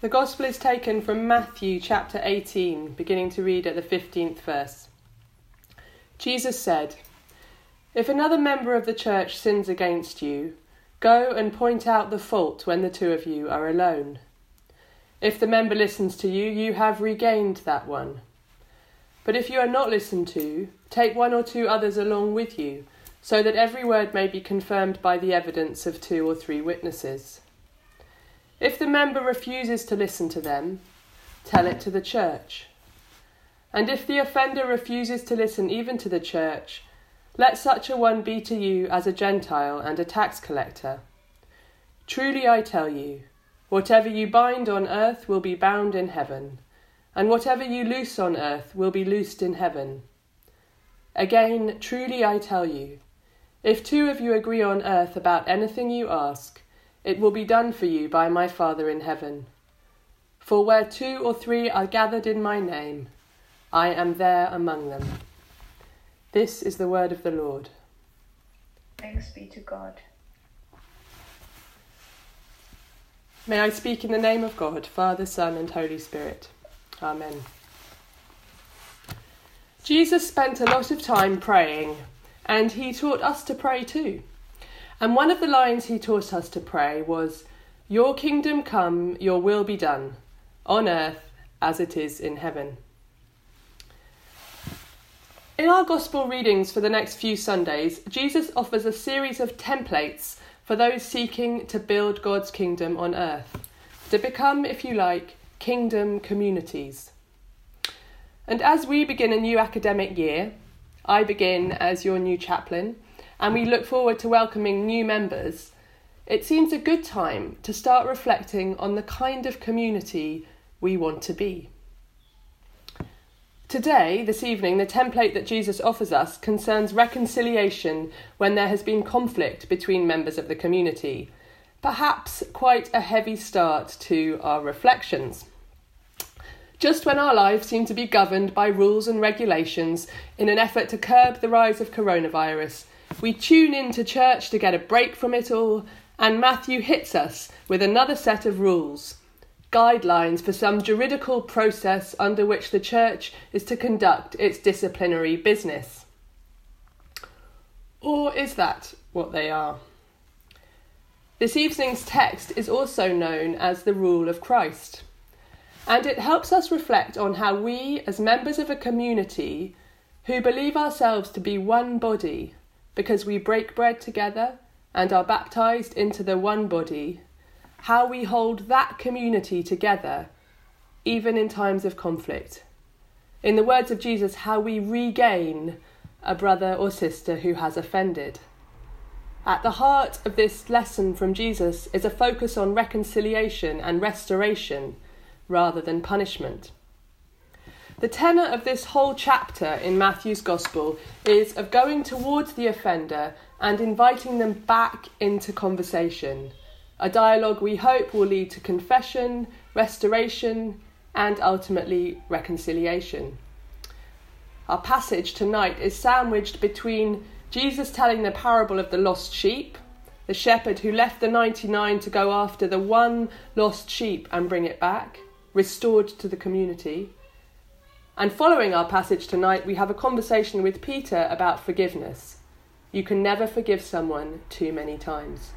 The Gospel is taken from Matthew chapter 18, beginning to read at the 15th verse. Jesus said, If another member of the church sins against you, go and point out the fault when the two of you are alone. If the member listens to you, you have regained that one. But if you are not listened to, take one or two others along with you, so that every word may be confirmed by the evidence of two or three witnesses. If the member refuses to listen to them, tell it to the church. And if the offender refuses to listen even to the church, let such a one be to you as a Gentile and a tax collector. Truly I tell you, whatever you bind on earth will be bound in heaven, and whatever you loose on earth will be loosed in heaven. Again, truly I tell you, if two of you agree on earth about anything you ask, it will be done for you by my Father in heaven. For where two or three are gathered in my name, I am there among them. This is the word of the Lord. Thanks be to God. May I speak in the name of God, Father, Son, and Holy Spirit. Amen. Jesus spent a lot of time praying, and he taught us to pray too. And one of the lines he taught us to pray was, Your kingdom come, your will be done, on earth as it is in heaven. In our Gospel readings for the next few Sundays, Jesus offers a series of templates for those seeking to build God's kingdom on earth, to become, if you like, kingdom communities. And as we begin a new academic year, I begin as your new chaplain and we look forward to welcoming new members, it seems a good time to start reflecting on the kind of community we want to be. Today, this evening, the template that Jesus offers us concerns reconciliation when there has been conflict between members of the community. Perhaps quite a heavy start to our reflections. Just when our lives seem to be governed by rules and regulations in an effort to curb the rise of coronavirus, we tune in to church to get a break from it all, and Matthew hits us with another set of rules guidelines for some juridical process under which the church is to conduct its disciplinary business. Or is that what they are? This evening's text is also known as the Rule of Christ, and it helps us reflect on how we, as members of a community who believe ourselves to be one body, because we break bread together and are baptized into the one body, how we hold that community together even in times of conflict. In the words of Jesus, how we regain a brother or sister who has offended. At the heart of this lesson from Jesus is a focus on reconciliation and restoration rather than punishment. The tenor of this whole chapter in Matthew's Gospel is of going towards the offender and inviting them back into conversation, a dialogue we hope will lead to confession, restoration, and ultimately reconciliation. Our passage tonight is sandwiched between Jesus telling the parable of the lost sheep, the shepherd who left the 99 to go after the one lost sheep and bring it back, restored to the community and following our passage tonight, we have a conversation with Peter about forgiveness. You can never forgive someone too many times.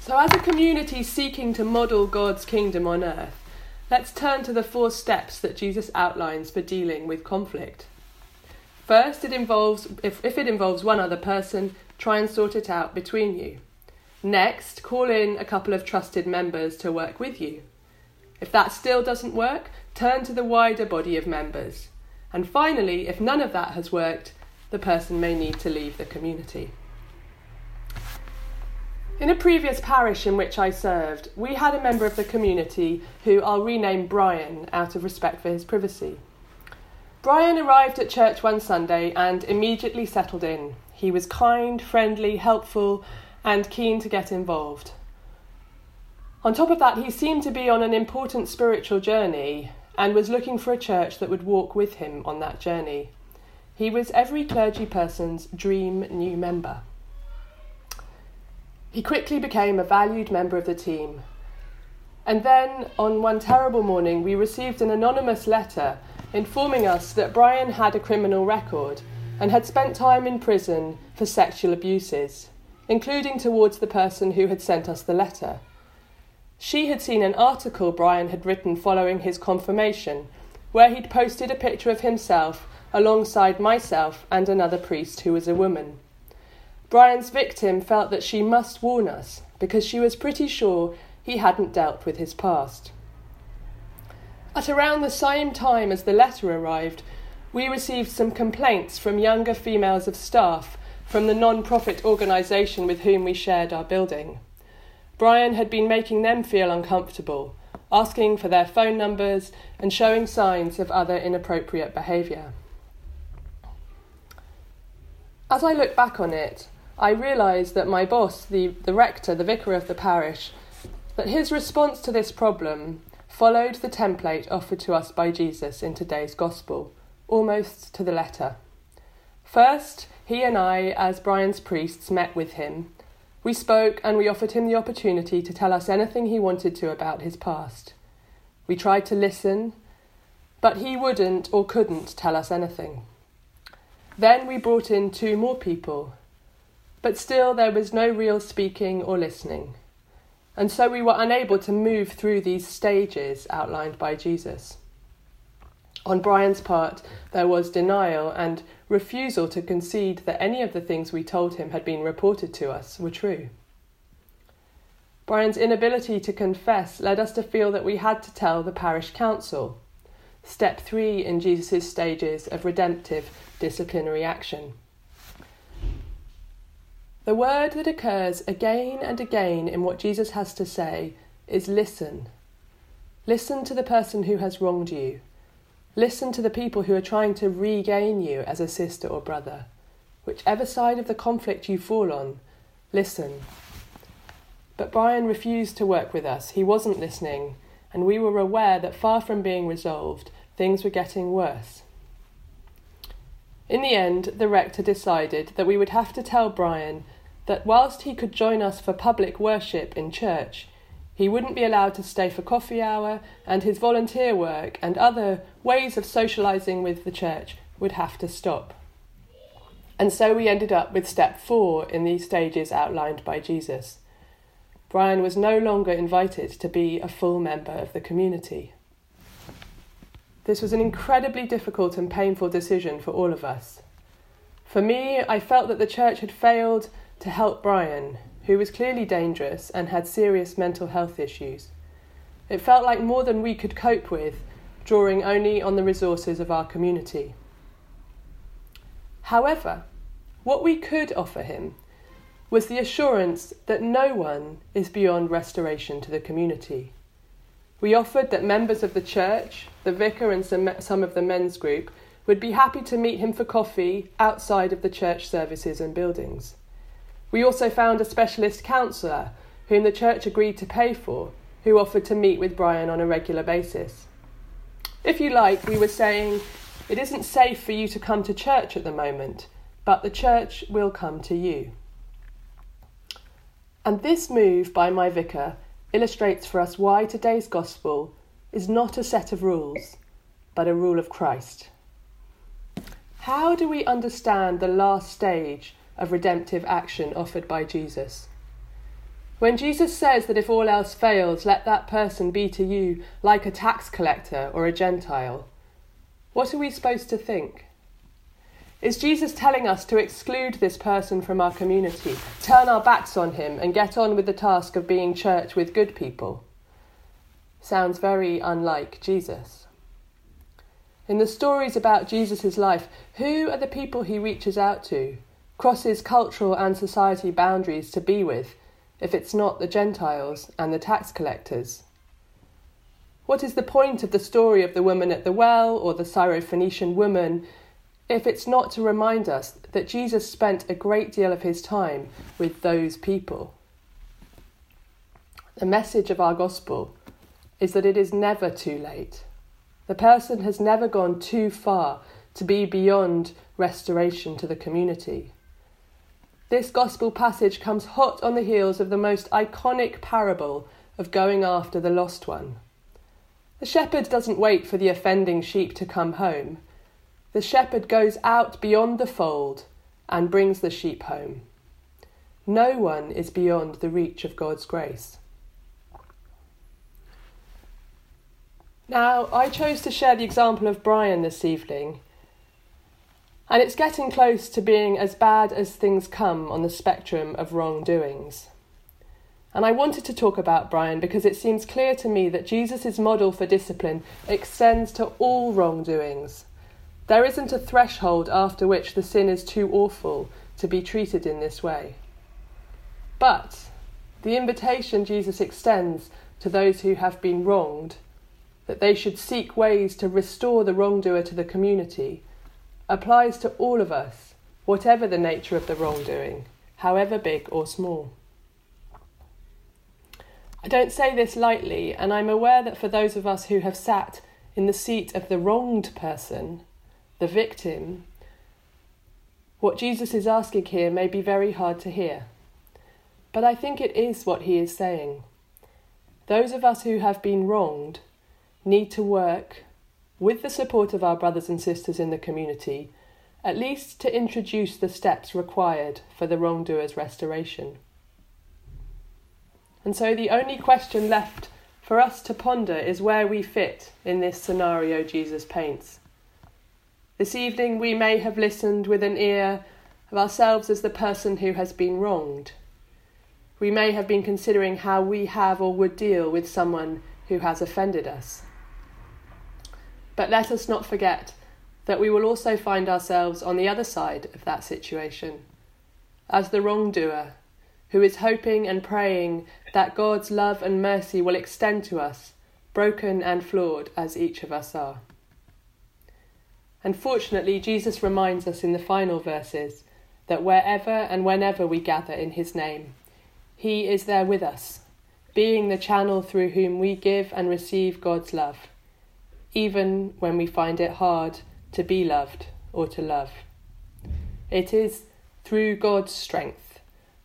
So, as a community seeking to model God's kingdom on earth, let's turn to the four steps that Jesus outlines for dealing with conflict. First, it involves if, if it involves one other person, try and sort it out between you. Next, call in a couple of trusted members to work with you. If that still doesn't work, turn to the wider body of members. And finally, if none of that has worked, the person may need to leave the community. In a previous parish in which I served, we had a member of the community who I'll rename Brian out of respect for his privacy. Brian arrived at church one Sunday and immediately settled in. He was kind, friendly, helpful, and keen to get involved. On top of that, he seemed to be on an important spiritual journey and was looking for a church that would walk with him on that journey. He was every clergy person's dream new member. He quickly became a valued member of the team. And then, on one terrible morning, we received an anonymous letter informing us that Brian had a criminal record and had spent time in prison for sexual abuses, including towards the person who had sent us the letter. She had seen an article Brian had written following his confirmation, where he'd posted a picture of himself alongside myself and another priest who was a woman. Brian's victim felt that she must warn us because she was pretty sure he hadn't dealt with his past. At around the same time as the letter arrived, we received some complaints from younger females of staff from the non profit organisation with whom we shared our building. Brian had been making them feel uncomfortable, asking for their phone numbers and showing signs of other inappropriate behaviour. As I look back on it, I realise that my boss, the, the rector, the vicar of the parish, that his response to this problem followed the template offered to us by Jesus in today's Gospel, almost to the letter. First, he and I, as Brian's priests, met with him we spoke and we offered him the opportunity to tell us anything he wanted to about his past. We tried to listen, but he wouldn't or couldn't tell us anything. Then we brought in two more people, but still there was no real speaking or listening, and so we were unable to move through these stages outlined by Jesus. On Brian's part, there was denial and refusal to concede that any of the things we told him had been reported to us were true. Brian's inability to confess led us to feel that we had to tell the parish council, step three in Jesus' stages of redemptive disciplinary action. The word that occurs again and again in what Jesus has to say is listen. Listen to the person who has wronged you Listen to the people who are trying to regain you as a sister or brother. Whichever side of the conflict you fall on, listen. But Brian refused to work with us. He wasn't listening, and we were aware that far from being resolved, things were getting worse. In the end, the rector decided that we would have to tell Brian that whilst he could join us for public worship in church, he wouldn't be allowed to stay for coffee hour, and his volunteer work and other ways of socialising with the church would have to stop. And so we ended up with step four in these stages outlined by Jesus. Brian was no longer invited to be a full member of the community. This was an incredibly difficult and painful decision for all of us. For me, I felt that the church had failed to help Brian, who was clearly dangerous and had serious mental health issues. It felt like more than we could cope with, drawing only on the resources of our community. However, what we could offer him was the assurance that no one is beyond restoration to the community. We offered that members of the church, the vicar, and some, some of the men's group would be happy to meet him for coffee outside of the church services and buildings. We also found a specialist counsellor whom the church agreed to pay for, who offered to meet with Brian on a regular basis. If you like, we were saying, it isn't safe for you to come to church at the moment, but the church will come to you. And this move by my vicar illustrates for us why today's gospel is not a set of rules, but a rule of Christ. How do we understand the last stage of redemptive action offered by Jesus. When Jesus says that if all else fails, let that person be to you like a tax collector or a Gentile, what are we supposed to think? Is Jesus telling us to exclude this person from our community, turn our backs on him, and get on with the task of being church with good people? Sounds very unlike Jesus. In the stories about Jesus' life, who are the people he reaches out to? Crosses cultural and society boundaries to be with if it's not the Gentiles and the tax collectors? What is the point of the story of the woman at the well or the Syrophoenician woman if it's not to remind us that Jesus spent a great deal of his time with those people? The message of our gospel is that it is never too late. The person has never gone too far to be beyond restoration to the community. This gospel passage comes hot on the heels of the most iconic parable of going after the lost one. The shepherd doesn't wait for the offending sheep to come home. The shepherd goes out beyond the fold and brings the sheep home. No one is beyond the reach of God's grace. Now, I chose to share the example of Brian this evening, and it's getting close to being as bad as things come on the spectrum of wrongdoings. And I wanted to talk about Brian because it seems clear to me that Jesus' model for discipline extends to all wrongdoings. There isn't a threshold after which the sin is too awful to be treated in this way. But the invitation Jesus extends to those who have been wronged, that they should seek ways to restore the wrongdoer to the community, applies to all of us, whatever the nature of the wrongdoing, however big or small. I don't say this lightly, and I'm aware that for those of us who have sat in the seat of the wronged person, the victim, what Jesus is asking here may be very hard to hear. But I think it is what he is saying. Those of us who have been wronged need to work, with the support of our brothers and sisters in the community, at least to introduce the steps required for the wrongdoer's restoration. And so the only question left for us to ponder is where we fit in this scenario Jesus paints. This evening we may have listened with an ear of ourselves as the person who has been wronged. We may have been considering how we have or would deal with someone who has offended us. But let us not forget that we will also find ourselves on the other side of that situation, as the wrongdoer who is hoping and praying that God's love and mercy will extend to us, broken and flawed as each of us are. Unfortunately, Jesus reminds us in the final verses that wherever and whenever we gather in His name, He is there with us, being the channel through whom we give and receive God's love, even when we find it hard to be loved or to love. It is through God's strength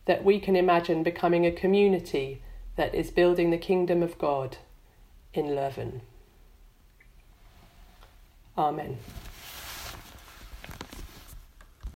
that we can imagine becoming a community that is building the kingdom of God in Leuven. Amen.